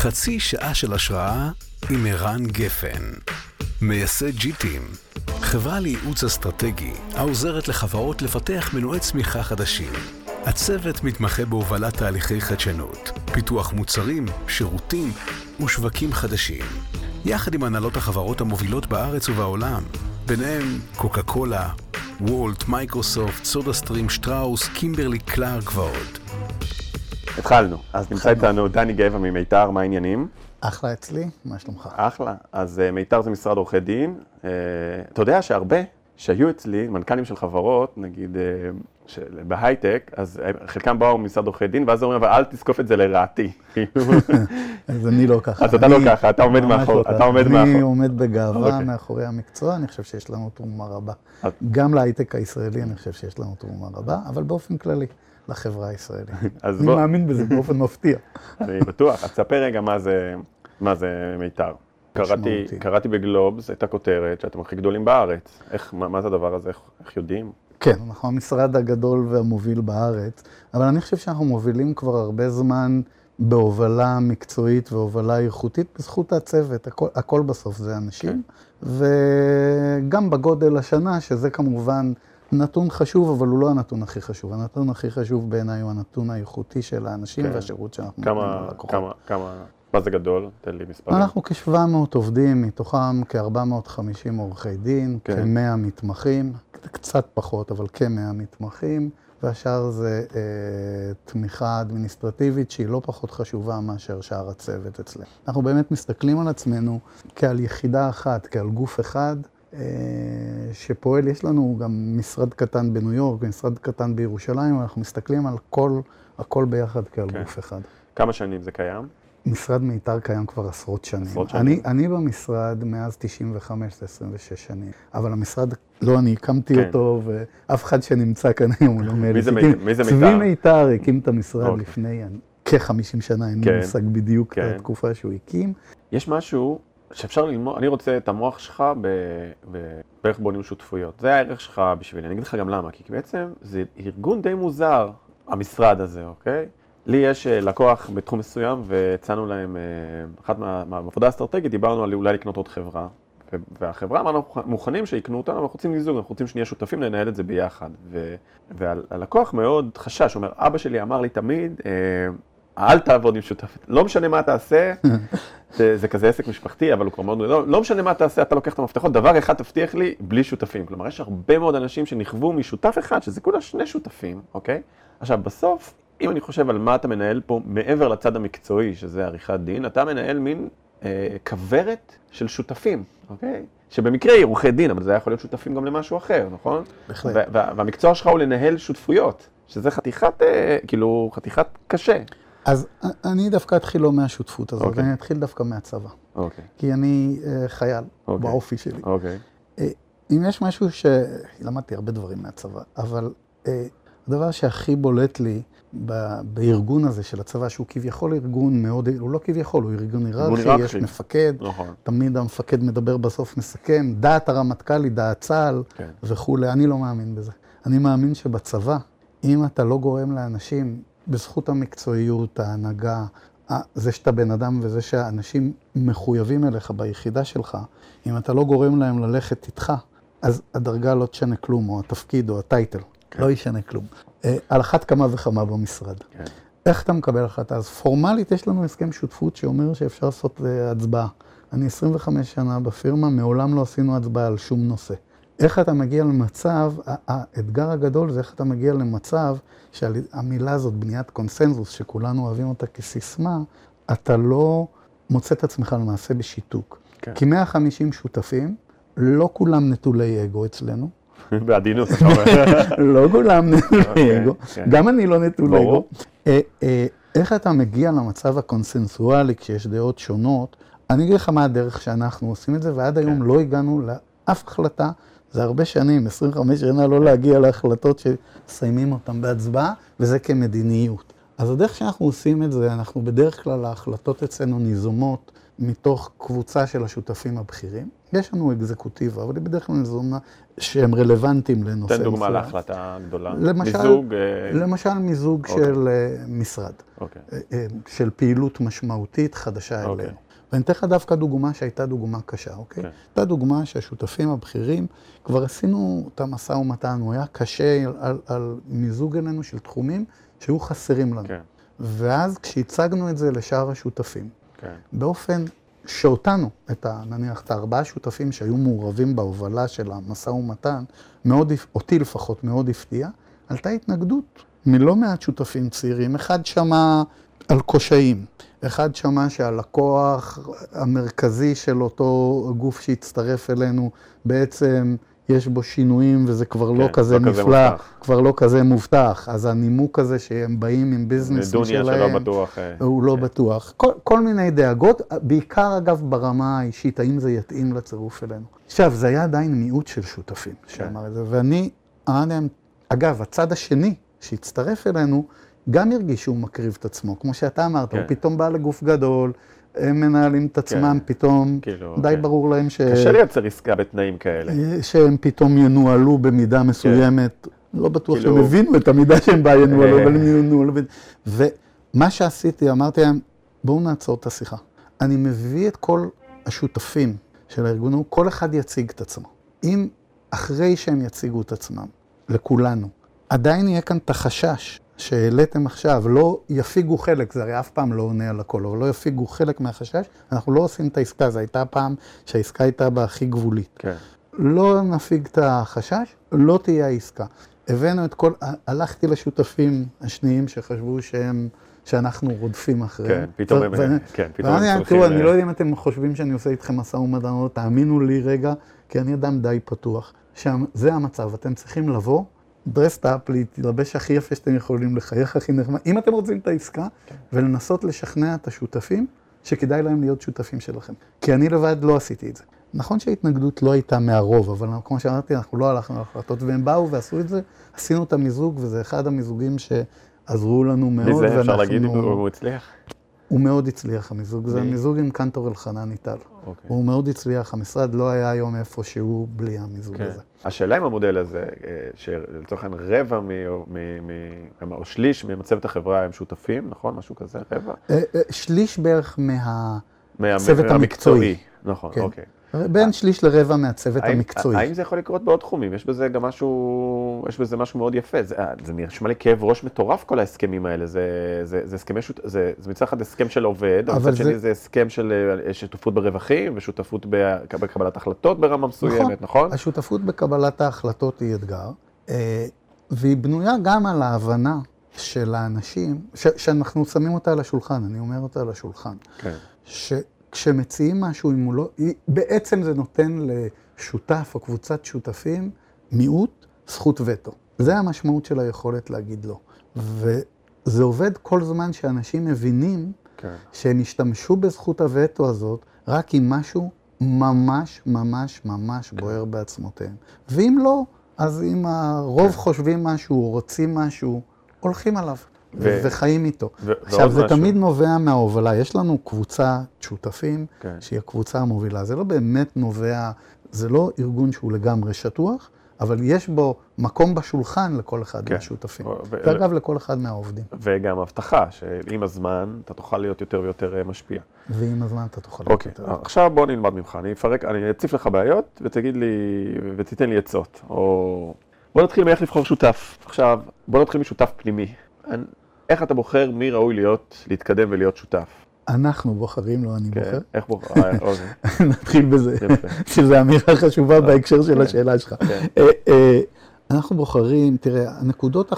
חצי שעה של השראה עם ערן גפן, מייסד G Team, חברה לייעוץ אסטרטגי העוזרת לחברות לפתח מנועי צמיחה חדשים. הצוות מתמחה בהובלת תהליכי חדשנות, פיתוח מוצרים, שירותים ושווקים חדשים, יחד עם הנהלות החברות המובילות בארץ ובעולם, ביניהם קוקה קולה, וולט, מייקרוסופט, סודה סטרים, שטראוס, קימברלי קלארק ועוד. התחלנו. אז נמצא איתנו דני גבע ממיתר, מה העניינים? אחלה אצלי, מה שלומך? אחלה. אז uh, מיתר זה משרד עורכי דין. Uh, אתה יודע שהרבה שהיו אצלי, מנכ"לים של חברות, נגיד uh, של, בהייטק, אז חלקם באו ממשרד עורכי דין, ואז אומרים, אבל אל תזקוף את זה לרעתי. אז אני לא ככה. אז אתה לא ככה, אתה עומד מאחור. לא אתה עומד מאחור. אני מאחור. עומד בגאווה אוקיי. מאחורי המקצוע, אני חושב שיש לנו תרומה רבה. גם להייטק הישראלי אני חושב שיש לנו תרומה רבה, אבל באופן כללי, לחברה הישראלית. אז אני בוא, מאמין בזה באופן מפתיע. אני בטוח. אז תספר רגע מה זה, מה זה מיתר. קראתי. קראתי בגלובס את הכותרת שאתם הכי גדולים בארץ. איך, מה, מה זה הדבר הזה? איך, איך יודעים? כן, אנחנו המשרד הגדול והמוביל בארץ, אבל אני חושב שאנחנו מובילים כבר הרבה זמן בהובלה מקצועית והובלה איכותית בזכות הצוות, הכל, הכל בסוף זה אנשים, וגם בגודל השנה, שזה כמובן נתון חשוב, אבל הוא לא הנתון הכי חשוב. הנתון הכי חשוב בעיניי הוא הנתון האיכותי של האנשים כן. והשירות שאנחנו נותנים ללקוחות. כמה, כמה, מה זה גדול? תן לי מספרים. אנחנו כ-700 עובדים, מתוכם כ-450 עורכי דין, כן. כ-100 מתמחים, קצת פחות, אבל כ-100 מתמחים, והשאר זה אה, תמיכה אדמיניסטרטיבית שהיא לא פחות חשובה מאשר שאר הצוות אצלנו. אנחנו באמת מסתכלים על עצמנו כעל יחידה אחת, כעל גוף אחד. אה, שפועל, יש לנו גם משרד קטן בניו יורק ומשרד קטן בירושלים, אנחנו מסתכלים על כל, הכל ביחד כעל כן. גוף אחד. כמה שנים זה קיים? משרד מיתר קיים כבר עשרות שנים. עשרות שנים. אני, אני במשרד מאז 95 זה 26 שנים, אבל המשרד, לא אני הקמתי כן. אותו, ואף אחד שנמצא כאן היום הוא לא מאלה מי זה שהקים- מי- מי זה צבי מיתר? מיתר הקים את המשרד אוקיי. לפני כ-50 שנה, אין כן. לי מושג בדיוק כן. התקופה שהוא הקים. יש משהו שאפשר ללמוד, אני רוצה את המוח שלך ב- ב- באיך בונים שותפויות. זה הערך שלך בשבילי, אני אגיד לך גם למה, כי בעצם זה ארגון די מוזר, המשרד הזה, אוקיי? לי יש אה, לקוח בתחום מסוים והצענו להם, אה, אחת מה- מהעבודה האסטרטגית, דיברנו על אולי לקנות עוד חברה. והחברה אנחנו מוכנים שיקנו אותנו, אנחנו רוצים מיזוג, אנחנו רוצים שנהיה שותפים לנהל את זה ביחד. והלקוח מאוד חשש, הוא אומר, אבא שלי אמר לי תמיד, אה, אל תעבוד עם שותפים, לא משנה מה תעשה, זה, זה כזה עסק משפחתי, אבל הוא כבר מאוד, לא, לא משנה מה תעשה, אתה לוקח את המפתחות, דבר אחד תבטיח לי, בלי שותפים. כלומר, יש הרבה מאוד אנשים שנכוו משותף אחד, שזה כולה שני שותפים, אוקיי? עכשיו, בסוף, אם אני חושב על מה אתה מנהל פה, מעבר לצד המקצועי, שזה עריכת דין, אתה מנהל מין אה, כוורת של שותפים, אוקיי? שבמקרה היא עורכי דין, אבל זה יכול להיות שותפים גם למשהו אחר, נכון? בהחלט. וה- וה- והמקצוע שלך הוא לנהל שותפויות, שזה חתיכת, אה, כאילו, חתיכת קשה. אז אני דווקא אתחיל לא מהשותפות הזאת, אוקיי. אני אתחיל דווקא מהצבא. אוקיי, כי אני אה, חייל אוקיי. באופי שלי. אוקיי. אה, אם יש משהו ש... למדתי הרבה דברים מהצבא, אבל אה, הדבר שהכי בולט לי ב- בארגון הזה של הצבא, שהוא כביכול ארגון מאוד, הוא לא כביכול, הוא ארגון היררכי, יש. מפקד, נכון. תמיד המפקד מדבר בסוף מסכם, דעת הרמטכ"ל היא דעת צה"ל כן. וכולי, אני לא מאמין בזה. אני מאמין שבצבא, אם אתה לא גורם לאנשים, בזכות המקצועיות, ההנהגה, זה שאתה בן אדם וזה שאנשים מחויבים אליך ביחידה שלך, אם אתה לא גורם להם ללכת איתך, אז הדרגה לא תשנה כלום, או התפקיד, או הטייטל, כן. לא ישנה כלום. אה, על אחת כמה וכמה במשרד. כן. איך אתה מקבל החלטה? אז פורמלית יש לנו הסכם שותפות שאומר שאפשר לעשות אה, הצבעה. אני 25 שנה בפירמה, מעולם לא עשינו הצבעה על שום נושא. איך אתה מגיע למצב, האתגר הגדול זה איך אתה מגיע למצב שהמילה הזאת, בניית קונסנזוס, שכולנו אוהבים אותה כסיסמה, אתה לא מוצא את עצמך למעשה בשיתוק. כן. כי 150 שותפים, לא כולם נטולי אגו אצלנו, בעדינות, אתה אומר. לא כולם נטולי אוקיי, אגו, כן. גם אני לא נטולי ברור. אגו. אה, אה, איך אתה מגיע למצב הקונסנזואלי כשיש דעות שונות? אני אגיד לך מה הדרך שאנחנו עושים את זה, ועד כן. היום לא הגענו לאף החלטה, זה הרבה שנים, 25 שנה לא להגיע להחלטות שמסיימים אותן בהצבעה, וזה כמדיניות. אז הדרך שאנחנו עושים את זה, אנחנו בדרך כלל, ההחלטות אצלנו ניזומות מתוך קבוצה של השותפים הבכירים. יש לנו אקזקוטיבה, אבל היא בדרך כלל זונה שהם רלוונטיים לנושא תן דוגמה מסוים. להחלטה גדולה. למשל- מיזוג, אה, למשל מיזוג אוקיי. של אה, משרד, אוקיי. אה, של פעילות משמעותית חדשה אוקיי. אלינו. ואני אתן לך דווקא דוגמה שהייתה דוגמה קשה, אוקיי? כן. הייתה דוגמה שהשותפים הבכירים, כבר עשינו את המשא ומתן, הוא היה קשה על, על, על מיזוג אלינו של תחומים שהיו חסרים לנו. כן, ואז כשהצגנו את זה לשאר השותפים, כן. באופן שאותנו, את ה, נניח את הארבעה שותפים שהיו מעורבים בהובלה של המשא ומתן, מאוד, אותי לפחות מאוד הפתיע, עלתה התנגדות מלא מעט שותפים צעירים. אחד שמע על קשיים, אחד שמע שהלקוח המרכזי של אותו גוף שהצטרף אלינו, בעצם יש בו שינויים וזה כבר לא כן, כזה לא כזה נפלא, מובטח. כבר לא כזה מובטח. אז הנימוק הזה שהם באים עם ביזנסים שלהם, שלא בטוח. אה, הוא לא כן. בטוח. כל, כל מיני דאגות, בעיקר אגב ברמה האישית, האם זה יתאים לצירוף אלינו. עכשיו, זה היה עדיין מיעוט של שותפים שאמר את זה, ואני אגב, הצד השני שהצטרף אלינו, גם הרגיש שהוא מקריב את עצמו, כמו שאתה אמרת, כן. הוא פתאום בא לגוף גדול, הם מנהלים את עצמם, כן. פתאום, כאילו, די כן. ברור להם ש... קשה לייצר עסקה בתנאים כאלה. שהם פתאום ינוהלו במידה מסוימת. לא בטוח כאילו- שהם הבינו את המידה שהם בה ינוהלו, אה. אבל הם ינוהלו. ומה שעשיתי, אמרתי להם, בואו נעצור את השיחה. אני מביא את כל השותפים של הארגון, כל אחד יציג את עצמו. אם אחרי שהם יציגו את עצמם, לכולנו, עדיין יהיה כאן את החשש שהעליתם עכשיו, לא יפיגו חלק, זה הרי אף פעם לא עונה על הכל, אבל לא יפיגו חלק מהחשש, אנחנו לא עושים את העסקה, זו הייתה פעם שהעסקה הייתה בה הכי גבולית. כן. לא נפיג את החשש, לא תהיה העסקה. הבאנו את כל, הלכתי לשותפים השניים שחשבו שהם, שאנחנו רודפים אחריהם. כן, פתאום הם- כן, פתאום הם תראו, צריכים, אני אה, לא יודע אם אתם חושבים שאני עושה איתכם משא ומתן, תאמינו לי רגע, כי אני אדם די פתוח. שזה המצב, אתם צריכים לבוא, דרסט-אפ, להתלבש הכי יפה שאתם יכולים, לחייך הכי נחמד, אם אתם רוצים את העסקה, כן. ולנסות לשכנע את השותפים שכדאי להם להיות שותפים שלכם. כי אני לבד לא עשיתי את זה. נכון שההתנגדות לא הייתה מהרוב, אבל כמו שאמרתי, אנחנו לא הלכנו להחלטות, והם באו ועשו את זה, עשינו את המיזוג, וזה אחד המיזוגים שעזרו לנו מאוד, מי זה, אפשר להגיד אם הוא הצליח? הוא מאוד הצליח, המיזוג. זה מי? מיזוג עם קנטור אלחנן איטל. אוקיי. הוא מאוד הצליח, המשרד לא היה היום איפה שהוא בלי המיזוג כן. הזה. השאלה עם המודל הזה, אה, שלצורך העניין רבע מ- מ- מ- או שליש ממצבת החברה הם שותפים, נכון? משהו כזה, רבע? אה, אה, שליש בערך מה... מה- הצוות מהמקצועי. המקצועי. נכון, כן. אוקיי. בין שליש לרבע מהצוות האם- המקצועי. האם זה יכול לקרות בעוד תחומים? יש בזה גם משהו, יש בזה משהו מאוד יפה. זה, אה, זה נשמע לי כאב ראש מטורף כל ההסכמים האלה. זה, זה, זה הסכמי שות... זה, זה מצד אחד הסכם של עובד, אבל מצד שני זה- הסכם של אה, שותפות ברווחים ושותפות בקבלת החלטות ברמה מסוימת, נכון? השותפות בקבלת ההחלטות היא אתגר, אה, והיא בנויה גם על ההבנה של האנשים, ש- שאנחנו שמים אותה על השולחן, אני אומר אותה על השולחן, כן. שכשמציעים משהו, אם הוא לא, בעצם זה נותן לשותף או קבוצת שותפים, מיעוט, זכות וטו. זה המשמעות של היכולת להגיד לא. וזה עובד כל זמן שאנשים מבינים כן. שהם ישתמשו בזכות הווטו הזאת רק אם משהו ממש ממש ממש בוער בעצמותיהם. ואם לא, אז אם הרוב חושבים משהו, או רוצים משהו, הולכים עליו ו- וחיים איתו. ו- עכשיו, זה משהו. תמיד נובע מההובלה. יש לנו קבוצה שותפים, כן. שהיא הקבוצה המובילה. זה לא באמת נובע, זה לא ארגון שהוא לגמרי שטוח, אבל יש בו מקום בשולחן לכל אחד כן. מהשותפים. ו- ואגב, לכל אחד מהעובדים. וגם הבטחה שעם הזמן אתה תוכל להיות יותר ויותר אה, משפיע. ועם הזמן אתה תוכל להיות אוקיי, יותר. עכשיו בוא נלמד ממך, אני אפרק, אני אציף לך בעיות ותגיד לי, ותיתן לי עצות, או... בוא נתחיל מאיך לבחור שותף. עכשיו, בוא נתחיל משותף פנימי. איך אתה בוחר מי ראוי להיות, להתקדם ולהיות שותף? אנחנו בוחרים, לא אני כן, בוחר. איך בוחר? אה, אוקיי, נתחיל בזה. שזו אמירה חשובה בהקשר של השאלה שלך. כן. אה, אה, אנחנו בוחרים, תראה, הנקודות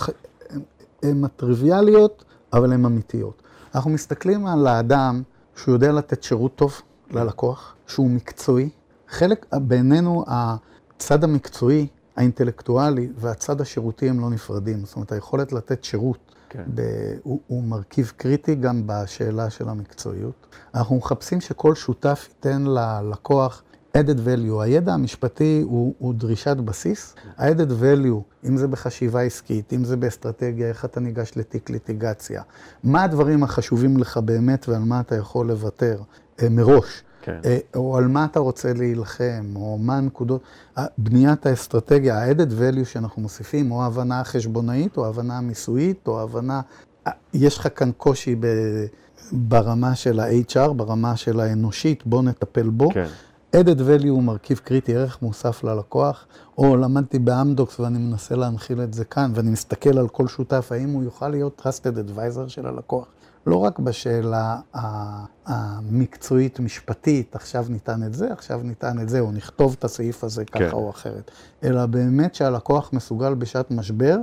הן הטריוויאליות, אבל הן אמיתיות. אנחנו מסתכלים על האדם שהוא יודע לתת שירות טוב ללקוח, שהוא מקצועי. חלק, בעינינו, הצד המקצועי, האינטלקטואלי והצד השירותי הם לא נפרדים. זאת אומרת, היכולת לתת שירות כן. ב, הוא, הוא מרכיב קריטי גם בשאלה של המקצועיות. אנחנו מחפשים שכל שותף ייתן ללקוח added value. הידע המשפטי הוא, הוא דרישת בסיס. ה-added value, אם זה בחשיבה עסקית, אם זה באסטרטגיה, איך אתה ניגש לתיק ליטיגציה, מה הדברים החשובים לך באמת ועל מה אתה יכול לוותר אה, מראש. כן. אה, או על מה אתה רוצה להילחם, או מה הנקודות, ה- בניית האסטרטגיה, ה-added value שאנחנו מוסיפים, או ההבנה החשבונאית, או ההבנה המיסויית, או ההבנה, אה, יש לך כאן קושי ב, ברמה של ה-HR, ברמה של האנושית, בוא נטפל בו. כן. added value הוא מרכיב קריטי, ערך מוסף ללקוח, או למדתי באמדוקס ואני מנסה להנחיל את זה כאן, ואני מסתכל על כל שותף, האם הוא יוכל להיות trusted advisor של הלקוח. לא רק בשאלה המקצועית-משפטית, עכשיו ניתן את זה, עכשיו ניתן את זה, או נכתוב את הסעיף הזה ככה כן. או אחרת, אלא באמת שהלקוח מסוגל בשעת משבר,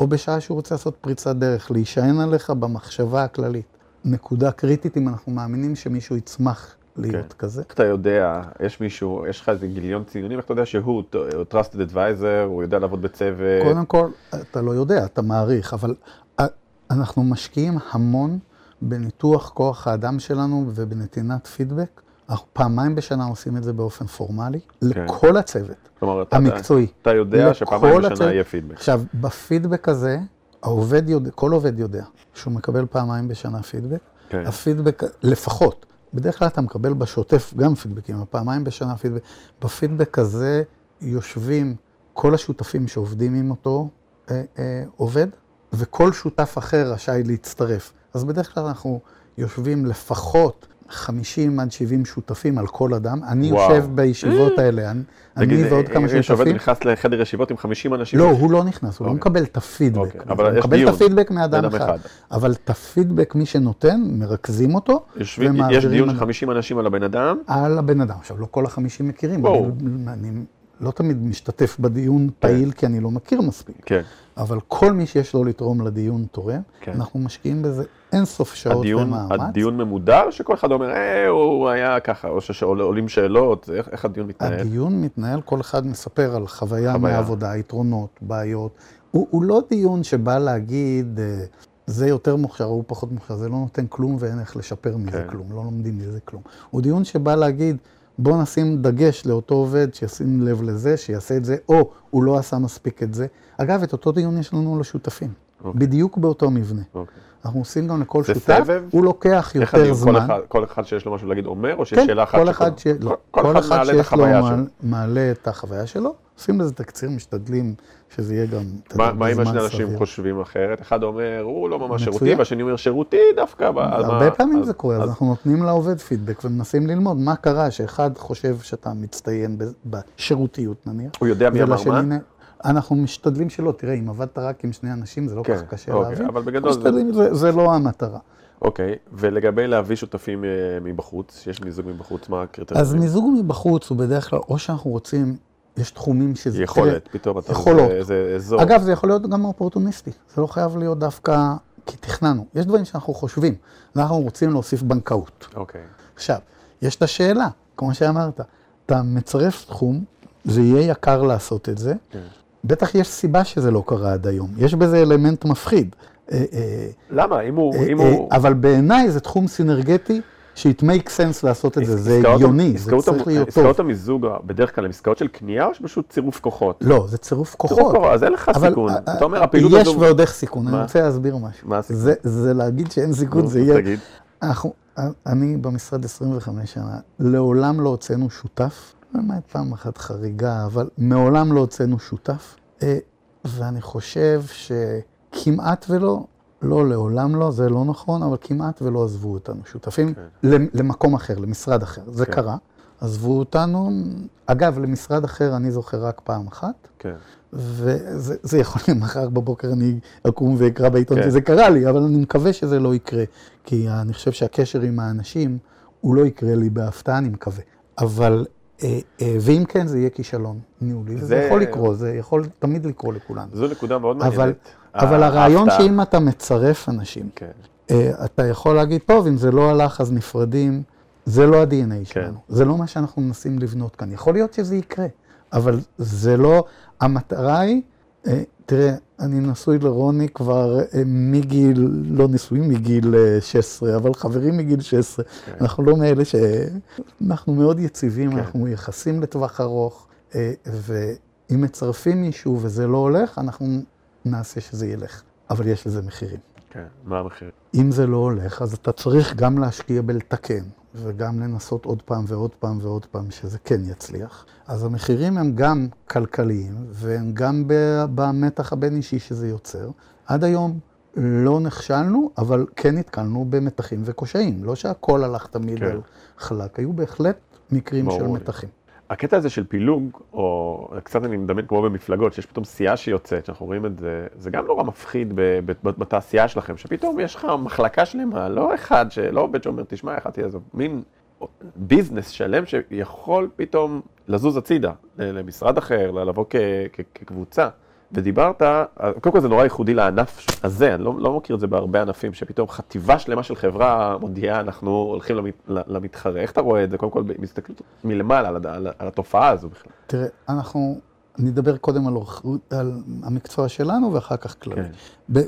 או בשעה שהוא רוצה לעשות פריצת דרך, להישען עליך במחשבה הכללית. נקודה קריטית אם אנחנו מאמינים שמישהו יצמח להיות כן. כזה. איך אתה יודע, יש מישהו, יש לך איזה גיליון ציונים, איך אתה יודע שהוא הוא trusted advisor, הוא יודע לעבוד בצוות? קודם כל, אתה לא יודע, אתה מעריך, אבל א- אנחנו משקיעים המון בניתוח כוח האדם שלנו ובנתינת פידבק. אנחנו פעמיים בשנה עושים את זה באופן פורמלי, לכל הצוות כלומר, אתה, המקצועי. אתה יודע לכל שפעמיים בשנה הצוות. יהיה פידבק. עכשיו, בפידבק הזה, העובד יודע, כל עובד יודע שהוא מקבל פעמיים בשנה פידבק. כן. הפידבק, לפחות, בדרך כלל אתה מקבל בשוטף גם פידבקים, פעמיים בשנה פידבק. בפידבק הזה יושבים כל השותפים שעובדים עם אותו אה, אה, עובד, וכל שותף אחר רשאי להצטרף. אז בדרך כלל אנחנו יושבים לפחות 50 עד 70 שותפים על כל אדם. אני וואו. יושב בישיבות האלה, אני, תגיד, אני ועוד כמה אם יש עובד שותפים. נכנס לחדר ישיבות עם 50 אנשים? לא, הוא לא נכנס, הוא לא אוקיי. מקבל את הפידבק. אוקיי, אבל הוא יש מקבל דיון. את הפידבק מאדם אחד. אחד. אבל את הפידבק, מי שנותן, מרכזים אותו, יושבים, יש דיון של על- 50 אנשים על הבן אדם, על הבן אדם. עכשיו, לא כל החמישים מכירים, ברור. אני, אני לא תמיד משתתף בדיון פעיל, כי אני לא מכיר מספיק. כן. אבל כל מי שיש לו לתרום לדיון תורם, כן. אנחנו משקיעים בזה אינסוף שעות הדיון, ומאמץ. הדיון ממודר, שכל אחד אומר, אה, הוא היה ככה, או שעולים שאלות, איך, איך הדיון מתנהל? הדיון מתנהל, כל אחד מספר על חוויה חוויה. מהעבודה, יתרונות, בעיות. הוא, הוא לא דיון שבא להגיד, אה, זה יותר מוכשר, הוא פחות מוכשר, זה לא נותן כלום ואין איך לשפר מזה כן. כלום, לא לומדים מזה כלום. הוא דיון שבא להגיד, בוא נשים דגש לאותו עובד, שישים לב לזה, שיעשה את זה, או הוא לא עשה מספיק את זה. אגב, את אותו דיון יש לנו לשותפים, אוקיי. בדיוק באותו מבנה. אוקיי. אנחנו עושים גם לכל שותף, סבב? הוא לוקח יותר הדיון? כל זמן. אחד, כל אחד שיש לו משהו להגיד אומר, או שיש כן, שאלה אחת כל שכל- אחד, ש... לא, כל, כל אחד מעלה את שיש לו החוויה שלו. מעל- מעלה את החוויה שלו, עושים לזה תקציר, משתדלים שזה יהיה גם, מה, אם השני אנשים. חושבים אחרת? אחד אומר, הוא לא ממש. שירותי, והשני אומר, שירותי דווקא. הרבה פעמים זה קורה, אז אנחנו נותנים לעובד פידבק ומנסים ללמוד מה קרה שאחד חושב שאתה מצטיין בשירותיות נניח. הוא יודע מי אמר מה? אנחנו משתדלים שלא, תראה, אם עבדת רק עם שני אנשים, זה לא כן, כל כך קשה אוקיי, להבין. אבל בגדול זה- זה- לא המטרה. אוקיי, ולגבי להביא שותפים אה, מבחוץ, שיש מיזוג מבחוץ, מה הקריטריונים? אז מיזוג מבחוץ הוא בדרך כלל, או שאנחנו רוצים, יש תחומים שזה... יכולת, פתאום אתה... יכולות. זה- זה אזור. אגב, זה יכול להיות גם אופורטוניסטי, זה לא חייב להיות דווקא כי תכננו. יש דברים שאנחנו חושבים, אנחנו רוצים להוסיף בנקאות. אוקיי. עכשיו, יש את השאלה, כמו שאמרת, אתה מצרף תחום, זה יהיה יקר לעשות את זה, כן. בטח יש סיבה שזה לא קרה עד היום, יש בזה אלמנט מפחיד. אה, אה, למה? אם אה, הוא... אבל בעיניי זה תחום סינרגטי, ש-it make sense לעשות את זה, זה עסקאות- הגיוני, זה עסקאות צריך להיות עסקאות טוב. המיזוג בדרך כלל הן עסקאות של קנייה או שפשוט צירוף כוחות? לא, זה צירוף כוחות. אז אין לך סיכון. אה, אתה אומר, אה, הפעילות יש הזו... ועוד איך סיכון, אני? רוצה להסביר משהו. מה הסיכון? זה, להגיד שאין סיכון, זה יהיה... תגיד. אנחנו, אני במשרד 25 שנה, לעולם לא הוצאנו שותף, למעט פעם אחת חריגה, אבל מעולם לא הוצאנו שותף, אה, ואני חושב שכמעט ולא, לא לעולם לא, זה לא נכון, אבל כמעט ולא עזבו אותנו שותפים למ- למקום אחר, למשרד אחר. זה כן. קרה. עזבו אותנו, אגב, למשרד אחר אני זוכר רק פעם אחת, כן. וזה זה יכול להיות מחר בבוקר אני אקום ואקרא בעיתון כן. שזה קרה לי, אבל אני מקווה שזה לא יקרה, כי אני חושב שהקשר עם האנשים, הוא לא יקרה לי בהפתעה, אני מקווה. אבל, ואם כן, זה יהיה כישלון ניהולי, וזה זה- יכול לקרות, זה יכול תמיד לקרות לכולנו. זו נקודה מאוד אבל, מעניינת. אבל ה- הרעיון. שאם אתה מצרף אנשים, כן. אה, אתה יכול להגיד, טוב, אם זה לא הלך אז נפרדים, זה לא ה-DNA שלנו. זה לא מה שאנחנו מנסים לבנות כאן. יכול להיות שזה יקרה, אבל זה לא, המטרה היא, אה, תראה, אני נשוי לרוני כבר אה, מגיל, לא נשוי מגיל אה, 16, אבל חברים מגיל 16. אנחנו לא מאלה ש... אנחנו מאוד יציבים, כן. אנחנו מייחסים לטווח ארוך, אה, ואם מצרפים מישהו וזה לא הולך, אנחנו נעשה שזה ילך. אבל יש לזה מחירים. כן. מה המחיר? אם זה לא הולך, אז אתה צריך גם להשקיע בלתקן, וגם לנסות עוד פעם ועוד פעם ועוד פעם שזה כן יצליח. אז המחירים הם גם כלכליים, והם גם במתח הבין-אישי שזה יוצר. עד היום לא נכשלנו, אבל כן נתקלנו במתחים וקשיים. לא שהכל הלך תמיד כן. על חלק, היו בהחלט מקרים של מתחים. הקטע הזה של פילוג, או קצת אני מדמיין כמו במפלגות, שיש פתאום סיעה שיוצאת, שאנחנו רואים את זה, זה גם נורא מפחיד בתעשייה שלכם, שפתאום יש לך מחלקה שלמה, לא אחד, שלא עובד שאומר, תשמע, איך תהיה זו, מין ביזנס שלם שיכול פתאום לזוז הצידה, למשרד אחר, לבוא כקבוצה. ודיברת, קודם כל זה נורא ייחודי לענף הזה, אני לא, לא מכיר את זה בהרבה ענפים, שפתאום חטיבה שלמה של חברה מודיעה, אנחנו הולכים למת, למתחרה. איך אתה רואה את זה, קודם כל, מסתכלות מלמעלה על, על, על התופעה הזו בכלל? תראה, אנחנו נדבר קודם על, על המקצוע שלנו ואחר כך כללי. כן.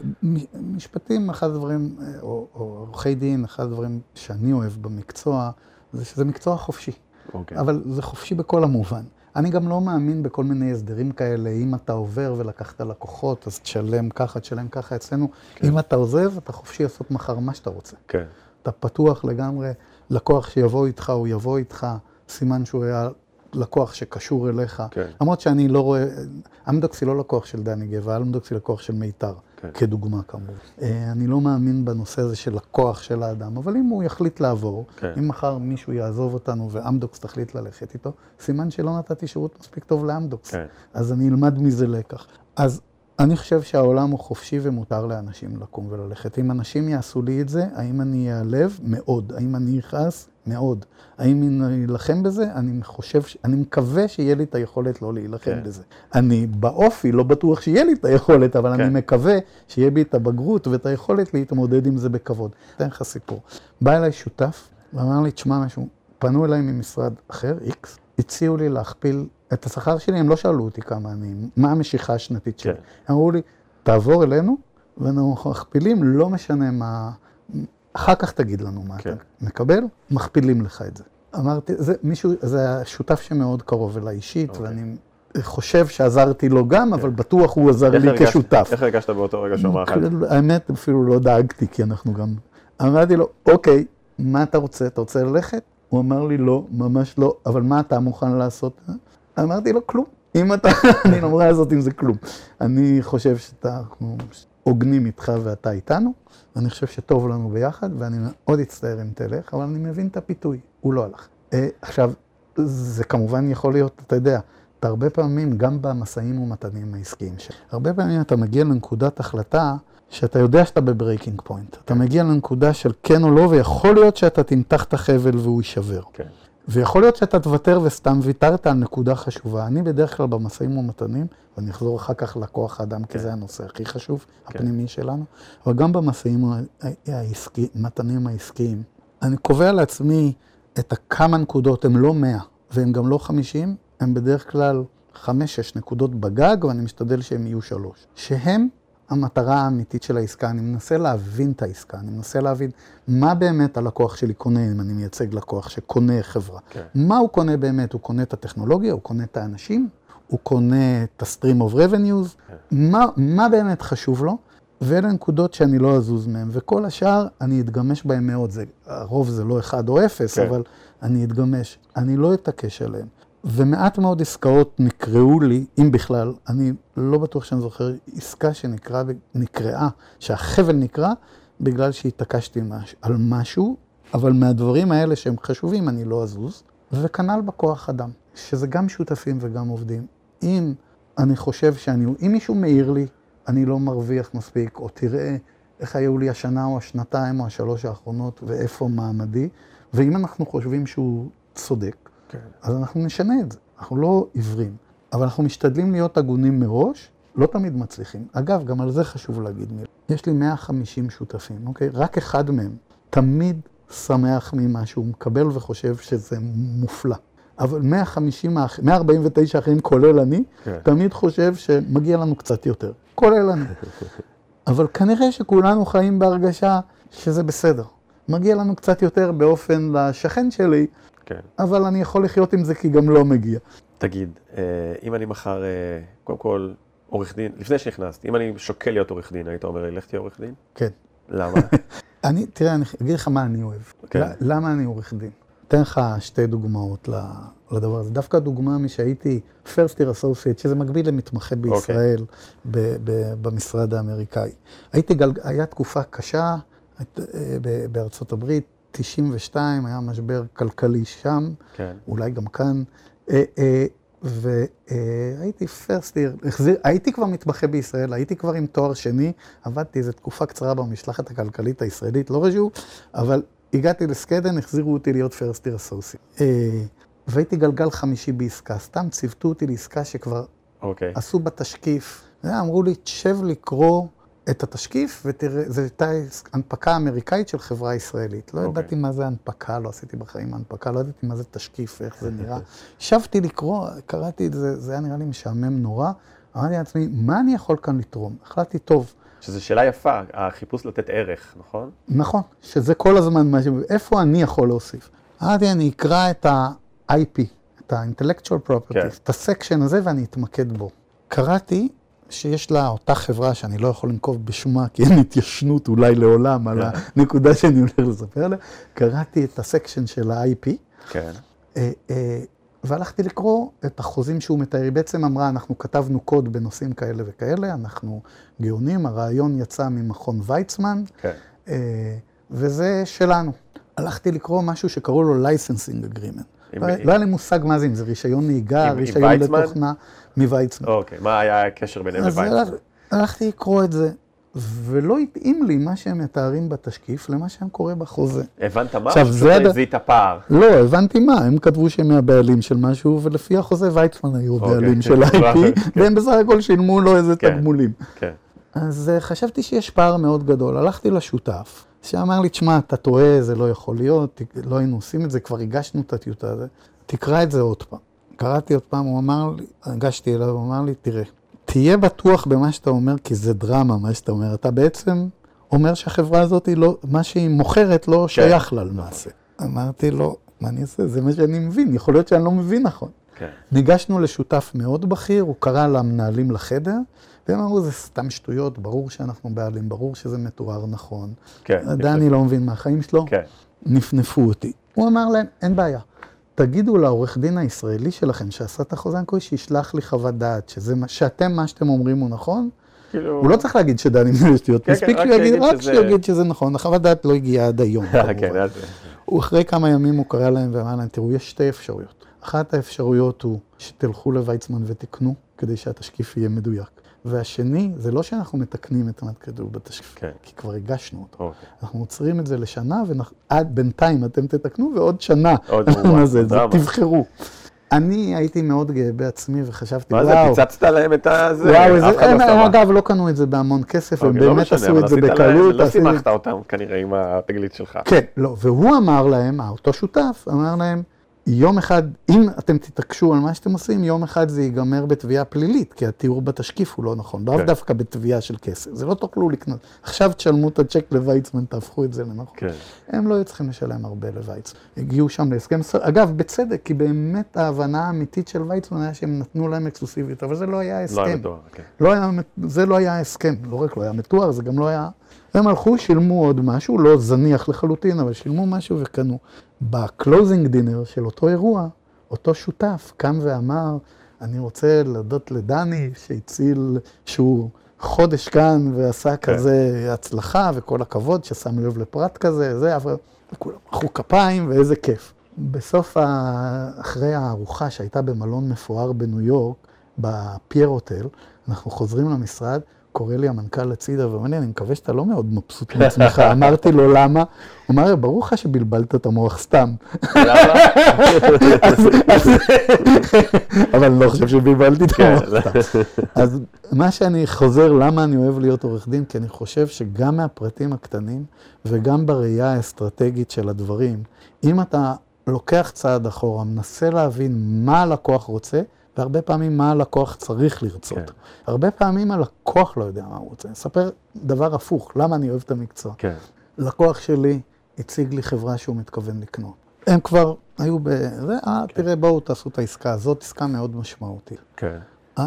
במשפטים, אחד הדברים, או עורכי דין, אחד הדברים שאני אוהב במקצוע, זה שזה מקצוע חופשי. אוקיי. אבל זה חופשי בכל המובן. אני גם לא מאמין בכל מיני הסדרים כאלה, אם אתה עובר ולקחת לקוחות, אז תשלם ככה, תשלם ככה אצלנו. כן. אם אתה עוזב, אתה חופשי לעשות מחר מה שאתה רוצה. כן. אתה פתוח לגמרי, לקוח שיבוא איתך, הוא יבוא איתך, סימן שהוא היה לקוח שקשור אליך. כן. למרות שאני לא רואה, אמדוקס היא לא לקוח של דני גבע, אמדוקס היא לקוח של מיתר. כן. כדוגמה כמובן. אה, אני לא מאמין בנושא הזה של הכוח של האדם, אבל אם הוא יחליט לעבור, כן. אם מחר מישהו יעזוב אותנו ואמדוקס תחליט ללכת איתו, סימן שלא נתתי שירות מספיק טוב לאמדוקס. כן. אז אני אלמד מזה לקח. אז אני חושב שהעולם הוא חופשי ומותר לאנשים לקום וללכת. אם אנשים יעשו לי את זה, האם אני אעלב? מאוד. האם אני אכעס? מאוד. האם אני אלחם בזה? אני חושב, אני מקווה שיהיה לי את היכולת לא להילחם כן. בזה. אני באופי לא בטוח שיהיה לי את היכולת, אבל כן. אני מקווה שיהיה בי את הבגרות ואת היכולת להתמודד עם זה בכבוד. אתן לך סיפור. בא אליי שותף ואמר לי, תשמע משהו, פנו אליי ממשרד אחר, X, הציעו לי להכפיל את השכר שלי, הם לא שאלו אותי כמה אני, מה המשיכה השנתית שלי. כן. אמרו לי, תעבור אלינו, ואנחנו מכפילים, לא משנה מה, אחר כך תגיד לנו מה כן. אתה מקבל, מכפילים לך את זה. אמרתי, זה מישהו, זה השותף שמאוד קרוב אליי אישית, אוקיי. ואני חושב שעזרתי לו גם, כן. אבל בטוח הוא עזר לי הרגשת, כשותף. איך הרגשת באותו רגע שהוא אמר לך? האמת, אפילו לא דאגתי, כי אנחנו גם... אמרתי לו, אוקיי, מה אתה רוצה? אתה רוצה ללכת? הוא אמר לי, לא, ממש לא, אבל מה אתה מוכן לעשות? אמרתי לו, כלום. אם אתה, אני לא אמורה לעשות עם זה כלום. אני חושב שאנחנו הוגנים איתך ואתה איתנו, ואני חושב שטוב לנו ביחד, ואני מאוד אצטער אם תלך, אבל אני מבין את הפיתוי, הוא לא הלך. אה, עכשיו, זה כמובן יכול להיות, אתה יודע, אתה הרבה פעמים, גם במשאים ומתנים העסקיים, הרבה פעמים אתה מגיע לנקודת החלטה שאתה יודע שאתה ב breaking point. אתה מגיע לנקודה של כן או לא, ויכול להיות שאתה תמתח את החבל והוא יישבר. כן. ויכול להיות שאתה תוותר וסתם ויתרת על נקודה חשובה. אני בדרך כלל במשאים ומתנים, ואני אחזור אחר כך לכוח האדם, כן. כי זה הנושא הכי חשוב, כן. הפנימי שלנו, אבל גם במשאים ומתנים העסקיים, אני קובע לעצמי את הכמה נקודות, הן לא 100 והן גם לא 50, הן בדרך כלל 5-6 נקודות בגג, ואני משתדל שהן יהיו 3. שהן המטרה האמיתית של העסקה, אני מנסה להבין את העסקה, אני מנסה להבין מה באמת הלקוח שלי קונה, אם אני מייצג לקוח שקונה חברה. כן. מה הוא קונה באמת? הוא קונה את הטכנולוגיה, הוא קונה את האנשים, הוא קונה את ה-stream of revenues, כן. מה, מה באמת חשוב לו? ואלה נקודות שאני לא אזוז מהן, וכל השאר, אני אתגמש בהן מאוד. זה, הרוב זה לא אחד או אפס, כן. אבל אני אתגמש. אני לא אתעקש עליהן. ומעט מאוד עסקאות נקראו לי, אם בכלל, אני לא בטוח שאני זוכר עסקה שנקרא, נקראה, שהחבל נקרא, בגלל שהתעקשתי על משהו, אבל מהדברים האלה שהם חשובים אני לא אזוז, וכנ"ל בכוח אדם, שזה גם שותפים וגם עובדים. אם אני חושב שאני, אם מישהו מעיר לי, אני לא מרוויח מספיק, או תראה איך היו לי השנה או השנתיים או השלוש האחרונות ואיפה מעמדי, ואם אנחנו חושבים שהוא צודק, כן. אז אנחנו נשנה את זה. אנחנו לא עיוורים, אבל אנחנו משתדלים להיות הגונים מראש, לא תמיד מצליחים. אגב, גם על זה חשוב להגיד מילה. יש לי 150 שותפים, אוקיי? רק אחד מהם תמיד שמח ממה שהוא מקבל וחושב שזה מופלא. אבל 150, 149 אחרים, כולל אני, כן. תמיד חושב שמגיע לנו קצת יותר. כולל אני. אבל כנראה שכולנו חיים בהרגשה שזה בסדר. מגיע לנו קצת יותר באופן לשכן שלי, כן. אבל אני יכול לחיות עם זה כי גם לא מגיע. תגיד, אה, אם אני מחר, אה, קודם כל, עורך דין, לפני שנכנסתי, אם אני שוקל להיות עורך דין, היית אומר לי, לך תהיה עורך דין? כן. למה? אני, תראה, אני אגיד לך מה אני אוהב. כן. למה אני עורך דין? אתן לך שתי דוגמאות לדבר הזה. דווקא דוגמה משהייתי first year associate, שזה מקביל למתמחה בישראל, ב- ב- במשרד האמריקאי. הייתי גל... היה תקופה קשה היית- אה, ב- בארצות הברית, 92, היה משבר כלכלי שם, כן. אולי גם כאן. אה, אה, והייתי first year, החזיר, הייתי כבר מתמחה בישראל, הייתי כבר עם תואר שני, עבדתי איזו תקופה קצרה במשלחת הכלכלית הישראלית, לא חשוב, אבל הגעתי לסקדן, החזירו אותי להיות year associate. אה, והייתי גלגל חמישי בעסקה, סתם ציוותו אותי לעסקה שכבר אוקיי. עשו בתשקיף. אמרו לי, תשב לקרוא את התשקיף, ותראה, זו הייתה הנפקה אמריקאית של חברה ישראלית. לא אוקיי. ידעתי מה זה הנפקה, לא עשיתי בחיים הנפקה, לא ידעתי מה זה תשקיף, איך זה נראה. ישבתי לקרוא, קראתי את זה, זה היה נראה לי משעמם נורא. אמרתי לעצמי, מה אני יכול כאן לתרום? החלטתי, טוב, שזו שאלה יפה, החיפוש לתת ערך, נכון? נכון, שזה כל הזמן מה ש... איפה אני יכול להוסיף? אמרתי, אני אקרא את ה-IP, את ה-intellectual property, כן. את הסקשן הזה ואני אתמקד בו. קראתי שיש לה אותה חברה שאני לא יכול לנקוב בשמה, כי אין התיישנות אולי לעולם על כן. הנקודה שאני הולך לספר עליה, קראתי את הסקשן של ה-IP, כן. אה, אה, והלכתי לקרוא את החוזים שהוא מתאר. היא בעצם אמרה, אנחנו כתבנו קוד בנושאים כאלה וכאלה, אנחנו גאונים, הרעיון יצא ממכון ויצמן, כן. אה, וזה שלנו. הלכתי לקרוא משהו שקראו לו Licensing Agreement. עם- לא עם- היה לי מושג מה זה, אם זה רישיון נהיגה, עם- רישיון? לתוכנה, מוויצמן. אוקיי, מה היה הקשר ביניהם אז לוויצמן? הלכ- הלכתי לקרוא את זה, ולא התאים לי מה שהם מתארים בתשקיף למה שהם קורא בחוזה. הבנת מה? עכשיו, זה שפשוט הד- זיהית פער. לא, הבנתי מה, הם כתבו שהם מהבעלים של משהו, ולפי החוזה ויצמן היו אוקיי. הבעלים של ה-IP, כן. והם בסך הכל שילמו לו איזה כן. תגמולים. כן. אז אה, חשבתי שיש פער מאוד גדול. הלכתי לשותף, שאמר לי, תשמע, אתה טועה, זה לא יכול להיות, לא היינו עושים את זה, כבר הגשנו את הטיוטה הזאת, תקרא את זה עוד פעם. קראתי עוד פעם, הוא אמר לי, הגשתי אליו, הוא אמר לי, תראה, תהיה בטוח במה שאתה אומר, כי זה דרמה, מה שאתה אומר. אתה בעצם אומר שהחברה הזאת, לא, מה שהיא מוכרת לא שייך לה למעשה. אמרתי לו, מה אני אעשה? זה מה שאני מבין, יכול להיות שאני לא מבין נכון. כן. ניגשנו לשותף מאוד בכיר, הוא קרא למנהלים לחדר, והם אמרו, זה סתם שטויות, ברור שאנחנו בעלים, ברור שזה מתואר נכון. כן. דני לא מבין מהחיים שלו, כן. נפנפו אותי. הוא אמר להם, אין בעיה. תגידו לעורך דין הישראלי שלכם שעשה את החוזה המקורי, שישלח לי חוות דעת, שזה מה- שאתם, מה שאתם אומרים הוא נכון. כאילו... הוא לא צריך להגיד שדני מבין שטויות, כן, מספיק רק שהוא יגיד, רק שזה- שיגיד שזה נכון. החוות דעת לא הגיעה עד היום, כן, כמובן. הוא אחרי כמה ימים הוא קרא להם ואמר להם, תראו, יש שתי אפשרויות. אחת האפשרויות הוא שתלכו לוויצמן ותקנו, כדי שהתשקיף יהיה מדויק. והשני, זה לא שאנחנו מתקנים את מה כתוב בתשקיף, כן. כי כבר הגשנו אותו. אוקיי. אנחנו עוצרים את זה לשנה, ועד בינתיים אתם תתקנו, ועוד שנה. עוד וואו, מה זה, זה. תבחרו. אני הייתי מאוד גאה בעצמי וחשבתי, מה וואו, זה, פיצצת להם את הזה? וואו, אף איזה, אחד לא הם. אגב, לא קנו את זה בהמון כסף, הם אוקיי, לא באמת עשו את זה בקלות. לא שימחת אותם כנראה עם התגלית שלך. כן, לא, והוא אמר להם, אותו שותף, אמר להם, יום אחד, אם אתם תתעקשו על מה שאתם עושים, יום אחד זה ייגמר בתביעה פלילית, כי התיאור בתשקיף הוא לא נכון, לאו כן. דווקא בתביעה של כסף, זה לא תוכלו לקנות. עכשיו תשלמו את הצ'ק לוויצמן, תהפכו את זה לנכון. כן. הם לא היו צריכים לשלם הרבה לוויצמן. הגיעו שם להסכם, אגב, בצדק, כי באמת ההבנה האמיתית של ויצמן היה שהם נתנו להם אקסקלוסיביות, אבל זה לא היה לא היה הסכם. מתואר, כן. לא היה, זה לא היה ההסכם, לא רק לא היה מתואר, זה גם לא היה... הם הלכו, שילמו עוד משהו, לא זניח לחלוטין, אבל שילמו משהו וקנו. ב closing dinner של אותו אירוע, אותו שותף קם ואמר, אני רוצה להודות לדני שהציל, שהוא חודש כאן ועשה כן. כזה הצלחה, וכל הכבוד ששם לב לפרט כזה, זה, אבל וכולם מחאו כפיים ואיזה כיף. בסוף, ה... אחרי הארוחה שהייתה במלון מפואר בניו יורק, בפייר הוטל, אנחנו חוזרים למשרד, קורא לי המנכ"ל הצידה ואומר לי, אני מקווה שאתה לא מאוד מבסוט מעצמך. אמרתי לו, למה? הוא אמר, ברור לך שבלבלת את המוח סתם. אבל אני לא חושב שבלבלתי את כן. המוח סתם. אז מה שאני חוזר, למה אני אוהב להיות עורך דין? כי אני חושב שגם מהפרטים הקטנים וגם בראייה האסטרטגית של הדברים, אם אתה לוקח צעד אחורה, מנסה להבין מה הלקוח רוצה, והרבה פעמים מה הלקוח צריך לרצות. כן. הרבה פעמים הלקוח לא יודע מה הוא רוצה. אני אספר דבר הפוך, למה אני אוהב את המקצוע. כן. לקוח שלי הציג לי חברה שהוא מתכוון לקנות. הם כבר היו ב... זה, אה, תראה, בואו תעשו את העסקה הזאת, עסקה מאוד משמעותית. כן. אה,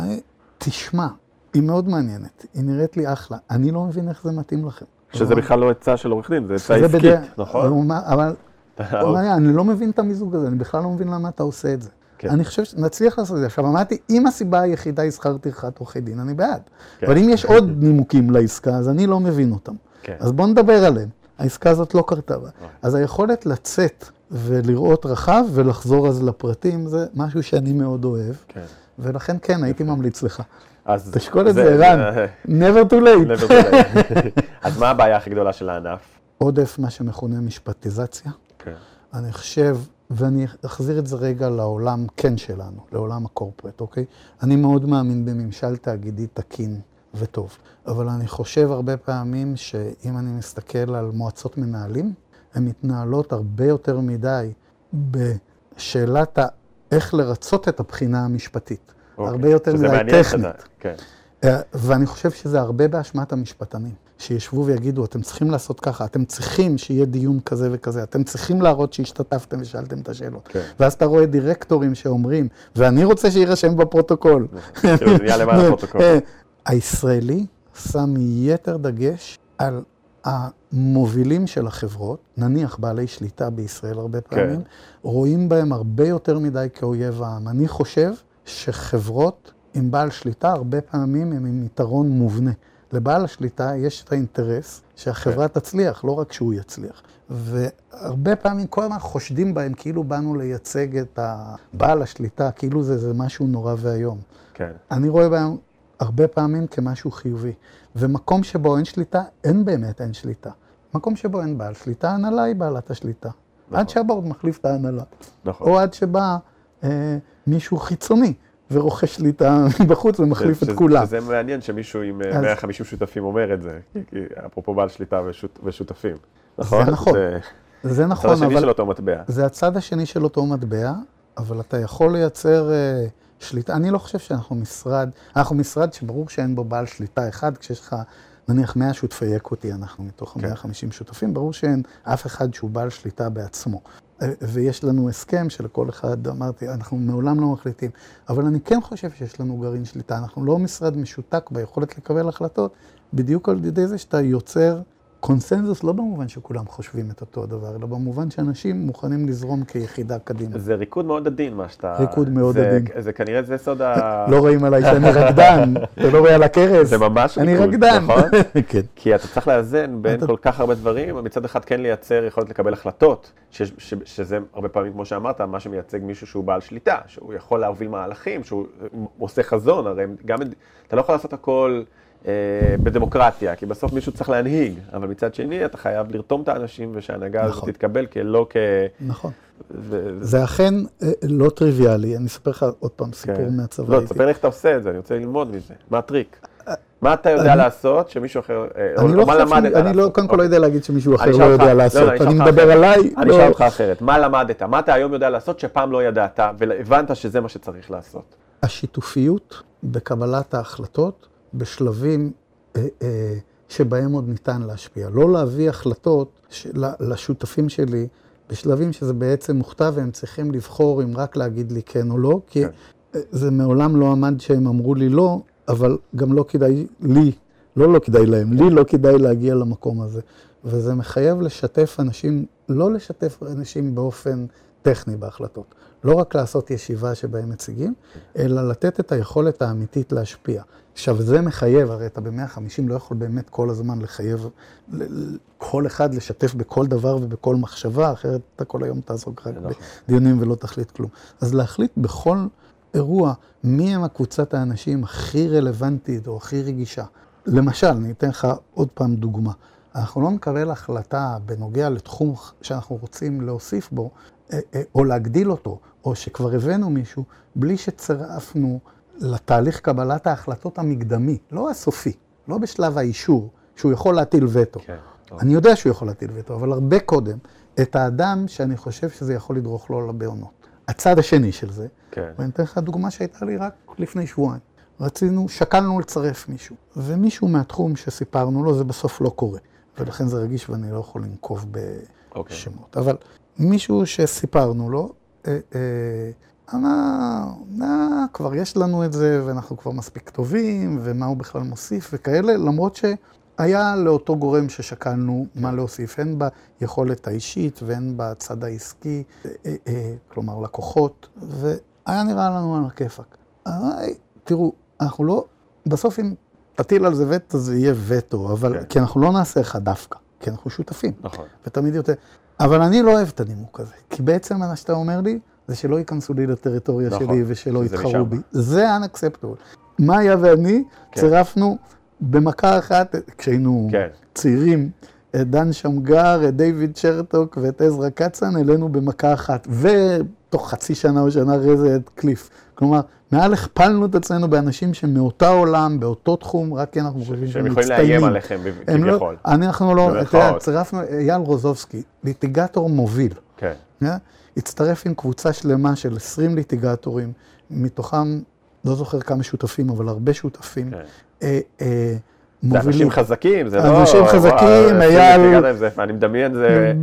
תשמע, היא מאוד מעניינת, היא נראית לי אחלה. אני לא מבין איך זה מתאים לכם. שזה בכלל לא עצה של עורך דין, זה עצה עסקית, בדרך- נכון? אבל אומר, אני לא מבין את המיזוג הזה, אני בכלל לא מבין למה אתה עושה את זה. כן. אני חושב שנצליח לעשות את זה. עכשיו, אמרתי, אם הסיבה היחידה היא שכר טרחת עורכי דין, אני בעד. כן. אבל אם יש עוד נימוקים לעסקה, אז אני לא מבין אותם. כן. אז בואו נדבר עליהם. העסקה הזאת לא קרתה בה. אז היכולת לצאת ולראות רחב ולחזור אז לפרטים, זה משהו שאני מאוד אוהב. כן. ולכן כן, הייתי ממליץ לך. אז תשקול את זה, ערן. never too late. never too late. אז מה הבעיה הכי גדולה של הענף? עודף מה שמכונה משפטיזציה. כן. אני חושב, ואני אחזיר את זה רגע לעולם כן שלנו, לעולם הקורפרט, אוקיי? אני מאוד מאמין בממשל תאגידי תקין וטוב, אבל אני חושב הרבה פעמים שאם אני מסתכל על מועצות מנהלים, הן מתנהלות הרבה יותר מדי בשאלת ה... איך לרצות את הבחינה המשפטית. אוקיי. הרבה יותר מדי טכנית. כן. אה, ואני חושב שזה הרבה באשמת המשפטנים, שישבו ויגידו, אתם צריכים לעשות ככה, אתם צריכים שיהיה דיון כזה וכזה, אתם צריכים להראות שהשתתפתם ושאלתם את השאלות. כן. ואז אתה רואה דירקטורים שאומרים, ואני רוצה שיירשם בפרוטוקול. כאילו, נהיה למען הפרוטוקול. אה, הישראלי שם יתר דגש על המובילים של החברות, נניח בעלי שליטה בישראל הרבה כן. פעמים, רואים בהם הרבה יותר מדי כאויב העם. אני חושב שחברות עם בעל שליטה הרבה פעמים הם עם יתרון מובנה. לבעל השליטה יש את האינטרס שהחברה כן. תצליח, לא רק שהוא יצליח. והרבה פעמים כל הזמן חושדים בהם כאילו באנו לייצג את בעל השליטה, כאילו זה, זה משהו נורא ואיום. כן. אני רואה בהם הרבה פעמים כמשהו חיובי. ומקום שבו אין שליטה, אין באמת אין שליטה. מקום שבו אין בעל שליטה, ההנהלה היא בעלת השליטה. נכון. עד שהבורד מחליף את ההנהלה. נכון. או עד שבא אה, מישהו חיצוני ורוכש שליטה מבחוץ ומחליף את כולם. שזה מעניין שמישהו עם אה, אז- 150 שותפים אומר את זה, אפרופו בעל שליטה ושות- ושותפים. נכון? נכון. זה זה הצד נכון, השני אבל של אותו מטבע. זה הצד השני של אותו מטבע, אבל אתה יכול לייצר אה, שליטה. אני לא חושב שאנחנו משרד, אנחנו משרד שברור שאין בו בעל שליטה אחד, כשיש לך נניח 100 שותפי אקוטי, אנחנו מתוך כן. 150 שותפים, ברור שאין אף אחד שהוא בעל שליטה בעצמו. ויש לנו הסכם שלכל אחד, אמרתי, אנחנו מעולם לא מחליטים. אבל אני כן חושב שיש לנו גרעין שליטה. אנחנו לא משרד משותק ביכולת לקבל החלטות, בדיוק על ידי זה שאתה יוצר קונסנזוס, לא במובן שכולם חושבים את אותו הדבר, אלא במובן שאנשים מוכנים לזרום כיחידה קדימה. זה ריקוד מאוד עדין, מה שאתה... ריקוד מאוד זה- עדין. זה כנראה זה סוד ה... לא רואים עליי שאני רקדן, אתה לא רואה על הכרס. זה ממש אני ריקוד, רקדן. נכון? כן. כי אתה צריך לאזן בין כל כך הרבה דברים, מצד אחד כן לייצר יכולת לקבל החלטות, שיש- ש- שזה הרבה פעמים, כמו שאמרת, מה שמייצג מישהו שהוא בעל שליטה, שהוא יכול להוביל מהלכים, שהוא עושה חזון, הרי גם, אתה לא יכול לעשות הכל בדמוקרטיה, כי בסוף מישהו צריך להנהיג, אבל מצד שני אתה חייב לרתום את האנשים ושההנהגה הזאת נכון. תתקבל כלא כ... נכון. ו- זה אכן אה, לא טריוויאלי. אני אספר לך עוד פעם סיפור כן. מהצבא. לא, איתי. תספר לי איך אתה עושה את זה, אני רוצה ללמוד מזה. מה הטריק? מה אתה יודע אני- לעשות שמישהו אחר... אה, אני לא מה חושב, למדת אני לא? קודם כל לא אוקיי. יודע להגיד שמישהו אחר לא יודע לא, לעשות. לא, אני מדבר. עליי. אני לא- אשאל אותך אחרת, מה למדת? מה אתה היום יודע לעשות שפעם לא ידעת, והבנת שזה מה שצריך לעשות? השיתופיות בקבלת ההחלטות בשלבים אה, אה, שבהם עוד ניתן להשפיע. לא להביא החלטות של, לשותפים שלי בשלבים שזה בעצם מוכתב והם צריכים לבחור אם רק להגיד לי כן או לא, כי כן. זה מעולם לא עמד שהם אמרו לי לא, אבל גם לא כדאי לי, לא לא כדאי להם, לי לא כדאי להגיע למקום הזה. וזה מחייב לשתף אנשים, לא לשתף אנשים באופן טכני בהחלטות. לא רק לעשות ישיבה שבהם מציגים, אלא לתת את היכולת האמיתית להשפיע. עכשיו, זה מחייב, הרי אתה ב-150 לא יכול באמת כל הזמן לחייב כל אחד לשתף בכל דבר ובכל מחשבה, אחרת אתה כל היום תעסוק רק נכון. בדיונים ולא תחליט כלום. אז להחליט בכל אירוע מי הם הקבוצת האנשים הכי רלוונטית או הכי רגישה. למשל, אני אתן לך עוד פעם דוגמה. אנחנו לא נקבל החלטה בנוגע לתחום שאנחנו רוצים להוסיף בו, אה, אה, או להגדיל אותו, או שכבר הבאנו מישהו, בלי שצירפנו לתהליך קבלת ההחלטות המקדמי, לא הסופי, לא בשלב האישור, שהוא יכול להטיל וטו. כן. אני יודע שהוא יכול להטיל וטו, אבל הרבה קודם, את האדם שאני חושב שזה יכול לדרוך לו לבעונות. הצד השני של זה, כן. ואני אתן לך דוגמה שהייתה לי רק לפני שבועיים. רצינו, שקלנו לצרף מישהו, ומישהו מהתחום שסיפרנו לו, זה בסוף לא קורה. ולכן זה רגיש ואני לא יכול לנקוב אוקיי. בשמות. אבל מישהו שסיפרנו לו, אמר, אה, כבר יש לנו את זה, ואנחנו כבר מספיק טובים, ומה הוא בכלל מוסיף וכאלה, למרות שהיה לאותו גורם ששקלנו מה להוסיף, הן ביכולת האישית והן בצד העסקי, אה, אה, כלומר לקוחות, והיה נראה לנו על הכיפאק. תראו, אנחנו לא, בסוף אם תטיל על זה וטו, זה יהיה וטו, אבל, כן. כי אנחנו לא נעשה לך דווקא, כי אנחנו שותפים. נכון. ותמיד יותר. אבל אני לא אוהב את הנימוק הזה, כי בעצם מה שאתה אומר לי, זה שלא ייכנסו לי לטריטוריה נכון, שלי ושלא יתחרו בי. זה unacceptable. מאיה ואני כן. צירפנו במכה אחת, כשהיינו כן. צעירים, את דן שמגר, את דיוויד שרטוק ואת עזרא קצן, אלינו במכה אחת. ותוך חצי שנה או שנה אחרי זה את קליף. כלומר, מעל הכפלנו את עצמנו באנשים שמאותה עולם, באותו תחום, רק כי אנחנו חושבים שהם מצטיינים. שהם יכולים לאיים עליכם לא- כביכול. לא, אנחנו לא, אתה יודע, צירפנו, אייל רוזובסקי, ליטיגטור מוביל. כן. הצטרף עם קבוצה שלמה של 20 ליטיגטורים, מתוכם, לא זוכר כמה שותפים, אבל הרבה שותפים. כן. אה, זה אנשים חזקים, זה לא... אנשים חזקים, אייל... אני מדמיין, זה...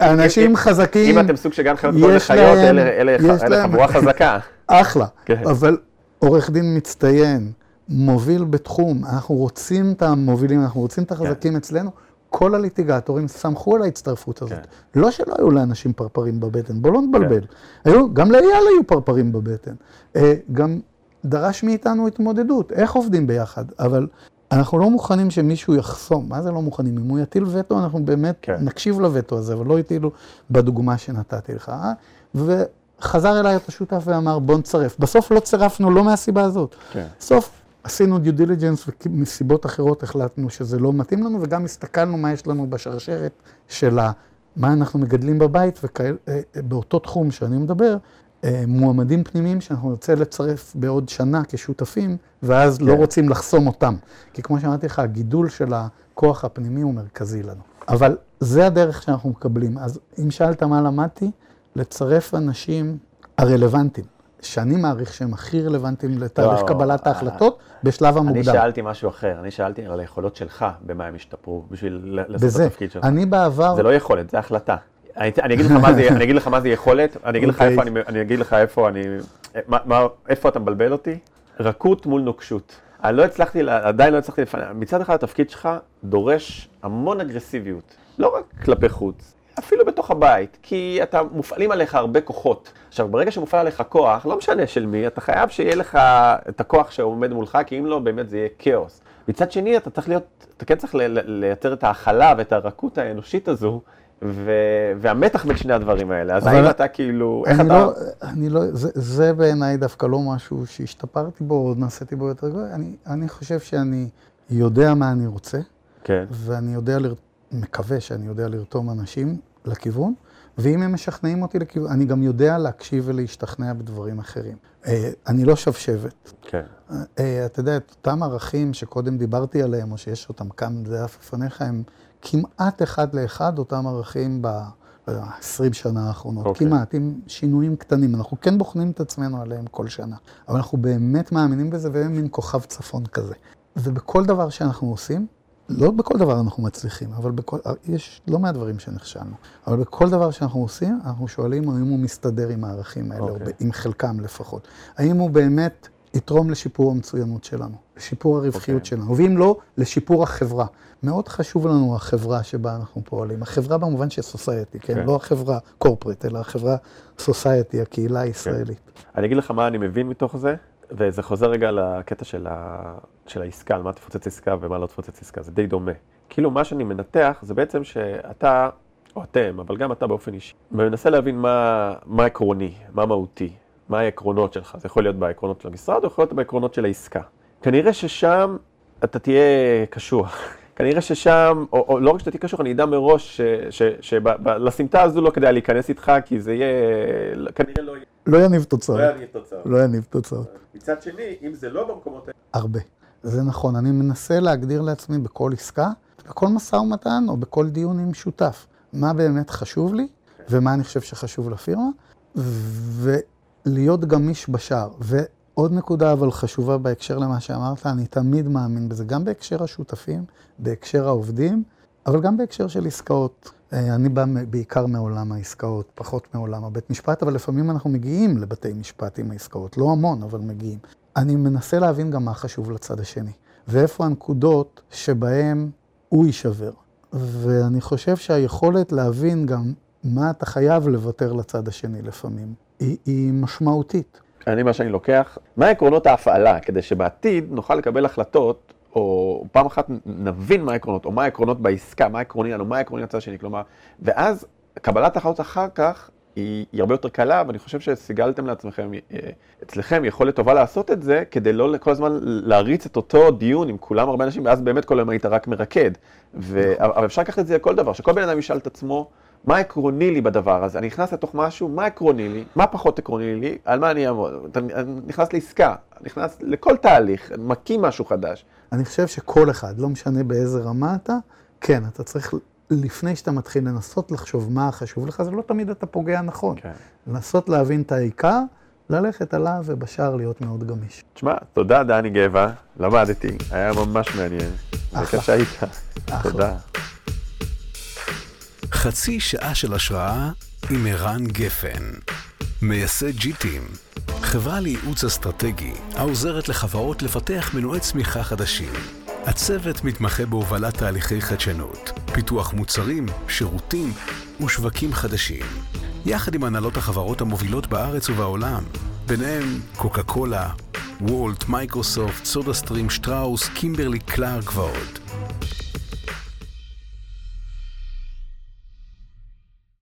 אנשים חזקים, אם אתם סוג של גן חיות כל לחיות, אלה חבורה חזקה. אחלה, כן. אבל עורך דין מצטיין, מוביל בתחום, אנחנו רוצים את המובילים, אנחנו רוצים את החזקים כן. אצלנו. כל הליטיגטורים סמכו על ההצטרפות הזאת. כן. לא שלא היו לאנשים פרפרים בבטן, בואו לא נבלבל. כן. היו, גם לאייל היו פרפרים בבטן. אה, גם דרש מאיתנו התמודדות, איך עובדים ביחד, אבל אנחנו לא מוכנים שמישהו יחסום. מה זה לא מוכנים? אם הוא יטיל וטו, אנחנו באמת כן. נקשיב לווטו הזה, אבל לא הטילו בדוגמה שנתתי לך. אה? וחזר אליי את השותף ואמר, בוא נצרף. בסוף לא צירפנו, לא מהסיבה הזאת. כן. בסוף עשינו due diligence ומסיבות אחרות החלטנו שזה לא מתאים לנו, וגם הסתכלנו מה יש לנו בשרשרת של מה אנחנו מגדלים בבית, ובאותו אה, תחום שאני מדבר, אה, מועמדים פנימיים שאנחנו נרצה לצרף בעוד שנה כשותפים, ואז לא כן. לא רוצים לחסום אותם. כי כמו שאמרתי לך, הגידול של הכוח הפנימי הוא מרכזי לנו. אבל זה הדרך שאנחנו מקבלים. אז אם שאלת מה למדתי, לצרף אנשים הרלוונטיים. שאני מעריך שהם הכי רלוונטיים לתהליך לא, קבלת ההחלטות בשלב המוקדם. אני שאלתי משהו אחר, אני שאלתי על היכולות שלך, במה הם השתפרו, בשביל לעשות את התפקיד שלך. אני בעבר... זה לא יכולת, זה החלטה. אני, אני, אגיד לך מה זה, אני אגיד לך מה זה יכולת, אני אגיד לך אוקיי. איפה אני, אני אגיד לך איפה אני, מה, מה, איפה אתה מבלבל אותי? רכות מול נוקשות. אני לא הצלחתי, עדיין לא הצלחתי לפעמים, מצד אחד התפקיד שלך דורש המון אגרסיביות, לא רק כלפי חוץ, אפילו בתוך הבית, כי אתה, מופעלים עליך הרבה כוחות. עכשיו, ברגע שמופעל עליך כוח, לא משנה של מי, אתה חייב שיהיה לך את הכוח שעומד מולך, כי אם לא, באמת זה יהיה כאוס. מצד שני, אתה צריך להיות, אתה כן צריך לייצר את ההכלה ואת הרכות האנושית הזו, ו- והמתח בין שני הדברים האלה. אז האם אתה כאילו, איך אתה... לא, אני לא, זה, זה בעיניי דווקא לא משהו שהשתפרתי בו, או נעשיתי בו יותר גדול. אני, אני חושב שאני יודע מה אני רוצה, כן. ואני יודע, לר... מקווה שאני יודע לרתום אנשים לכיוון, ואם הם משכנעים אותי לכיוון, אני גם יודע להקשיב ולהשתכנע בדברים אחרים. אה, אני לא שבשבת. כן. אה, אתה יודע, את אותם ערכים שקודם דיברתי עליהם, או שיש אותם כאן בדף לפניך, הם כמעט אחד לאחד אותם ערכים ב-20 שנה האחרונות. Okay. אוקיי. כמעט, עם שינויים קטנים. אנחנו כן בוחנים את עצמנו עליהם כל שנה, אבל אנחנו באמת מאמינים בזה, והם מין כוכב צפון כזה. ובכל דבר שאנחנו עושים, לא בכל דבר אנחנו מצליחים, אבל בכל, יש לא מעט דברים שנכשלנו. אבל בכל דבר שאנחנו עושים, אנחנו שואלים האם הוא מסתדר עם הערכים האלה, okay. או אוקיי. עם חלקם לפחות. האם הוא באמת יתרום לשיפור המצוינות שלנו, לשיפור הרווחיות okay. אוקיי. שלנו, ואם לא, לשיפור החברה. מאוד חשוב לנו החברה שבה אנחנו פועלים. החברה במובן של סוסייטי, כן? Okay. כן? לא החברה קורפרט, אלא החברה סוסייטי, הקהילה כן. הישראלית. Okay. אני אגיד לך מה אני מבין מתוך זה, וזה חוזר רגע לקטע של, ה... של העסקה, על מה תפוצץ עסקה ומה לא תפוצץ עסקה, זה די דומה. כאילו מה שאני מנתח זה בעצם שאתה, או אתם, אבל גם אתה באופן אישי, מנסה להבין מה, מה עקרוני, מה מהותי, מה העקרונות שלך. זה יכול להיות בעקרונות של המשרד או יכול להיות בעקרונות של העסקה. כנראה ששם אתה תהיה קשוח. כנראה ששם, או, או לא רק שאתה תהיה קשוח, אני אדע מראש שלסמטה הזו לא כדאי להיכנס איתך, כי זה יהיה, כנראה לא יהיה. לא יניב תוצאות. לא יניב תוצאות. לא יניב תוצאות. מצד שני, אם זה לא במקומות האלה... הרבה. זה נכון. אני מנסה להגדיר לעצמי בכל עסקה, בכל משא ומתן או בכל דיון עם שותף, מה באמת חשוב לי, ומה אני חושב שחשוב לפירמה, ולהיות גמיש בשער. ועוד נקודה אבל חשובה בהקשר למה שאמרת, אני תמיד מאמין בזה, גם בהקשר השותפים, בהקשר העובדים, אבל גם בהקשר של עסקאות. אה, אני בא בעיקר מעולם העסקאות, פחות מעולם הבית משפט, אבל לפעמים אנחנו מגיעים לבתי משפט עם העסקאות, לא המון, אבל מגיעים. אני מנסה להבין גם מה חשוב לצד השני, ואיפה הנקודות שבהן הוא יישבר. ואני חושב שהיכולת להבין גם מה אתה חייב לוותר לצד השני לפעמים, היא, היא משמעותית. אני, מה שאני לוקח, מה עקרונות ההפעלה, כדי שבעתיד נוכל לקבל החלטות, או פעם אחת נבין מה העקרונות, או מה העקרונות בעסקה, מה העקרוני לנו, מה העקרוני לצד השני, כלומר, ואז קבלת החלטות אחר כך היא, היא הרבה יותר קלה, ואני חושב שסיגלתם לעצמכם, אה, אצלכם יכולת טובה לעשות את זה, כדי לא כל הזמן להריץ את אותו דיון עם כולם הרבה אנשים, ואז באמת כל היום היית רק מרקד. ו... נכון. אבל אפשר לקחת את זה לכל דבר, שכל בן אדם ישאל את עצמו, מה עקרוני לי בדבר הזה? אני נכנס לתוך משהו, מה עקרוני לי? מה פחות עקרוני לי? על מה אני אעמוד? אתה נכנס לעסקה, נכנס לכל תהליך, מקים משהו חדש. אני חושב שכל אחד, לא משנה באיזה רמה אתה, כן, אתה צריך לפני שאתה מתחיל לנסות לחשוב מה חשוב לך, זה לא תמיד אתה פוגע נכון. כן. לנסות להבין את העיקר, ללכת עליו ובשאר להיות מאוד גמיש. תשמע, תודה דני גבע, למדתי, היה ממש מעניין. אחלה. שהיית. אחלה. תודה. חצי שעה של השראה עם ערן גפן, מייסד ג'יטים, חברה לייעוץ אסטרטגי העוזרת לחברות לפתח מנועי צמיחה חדשים. הצוות מתמחה בהובלת תהליכי חדשנות, פיתוח מוצרים, שירותים ושווקים חדשים, יחד עם הנהלות החברות המובילות בארץ ובעולם, ביניהם קוקה קולה, וולט, מייקרוסופט, סודה סטרים, שטראוס, קימברלי קלארק ועוד.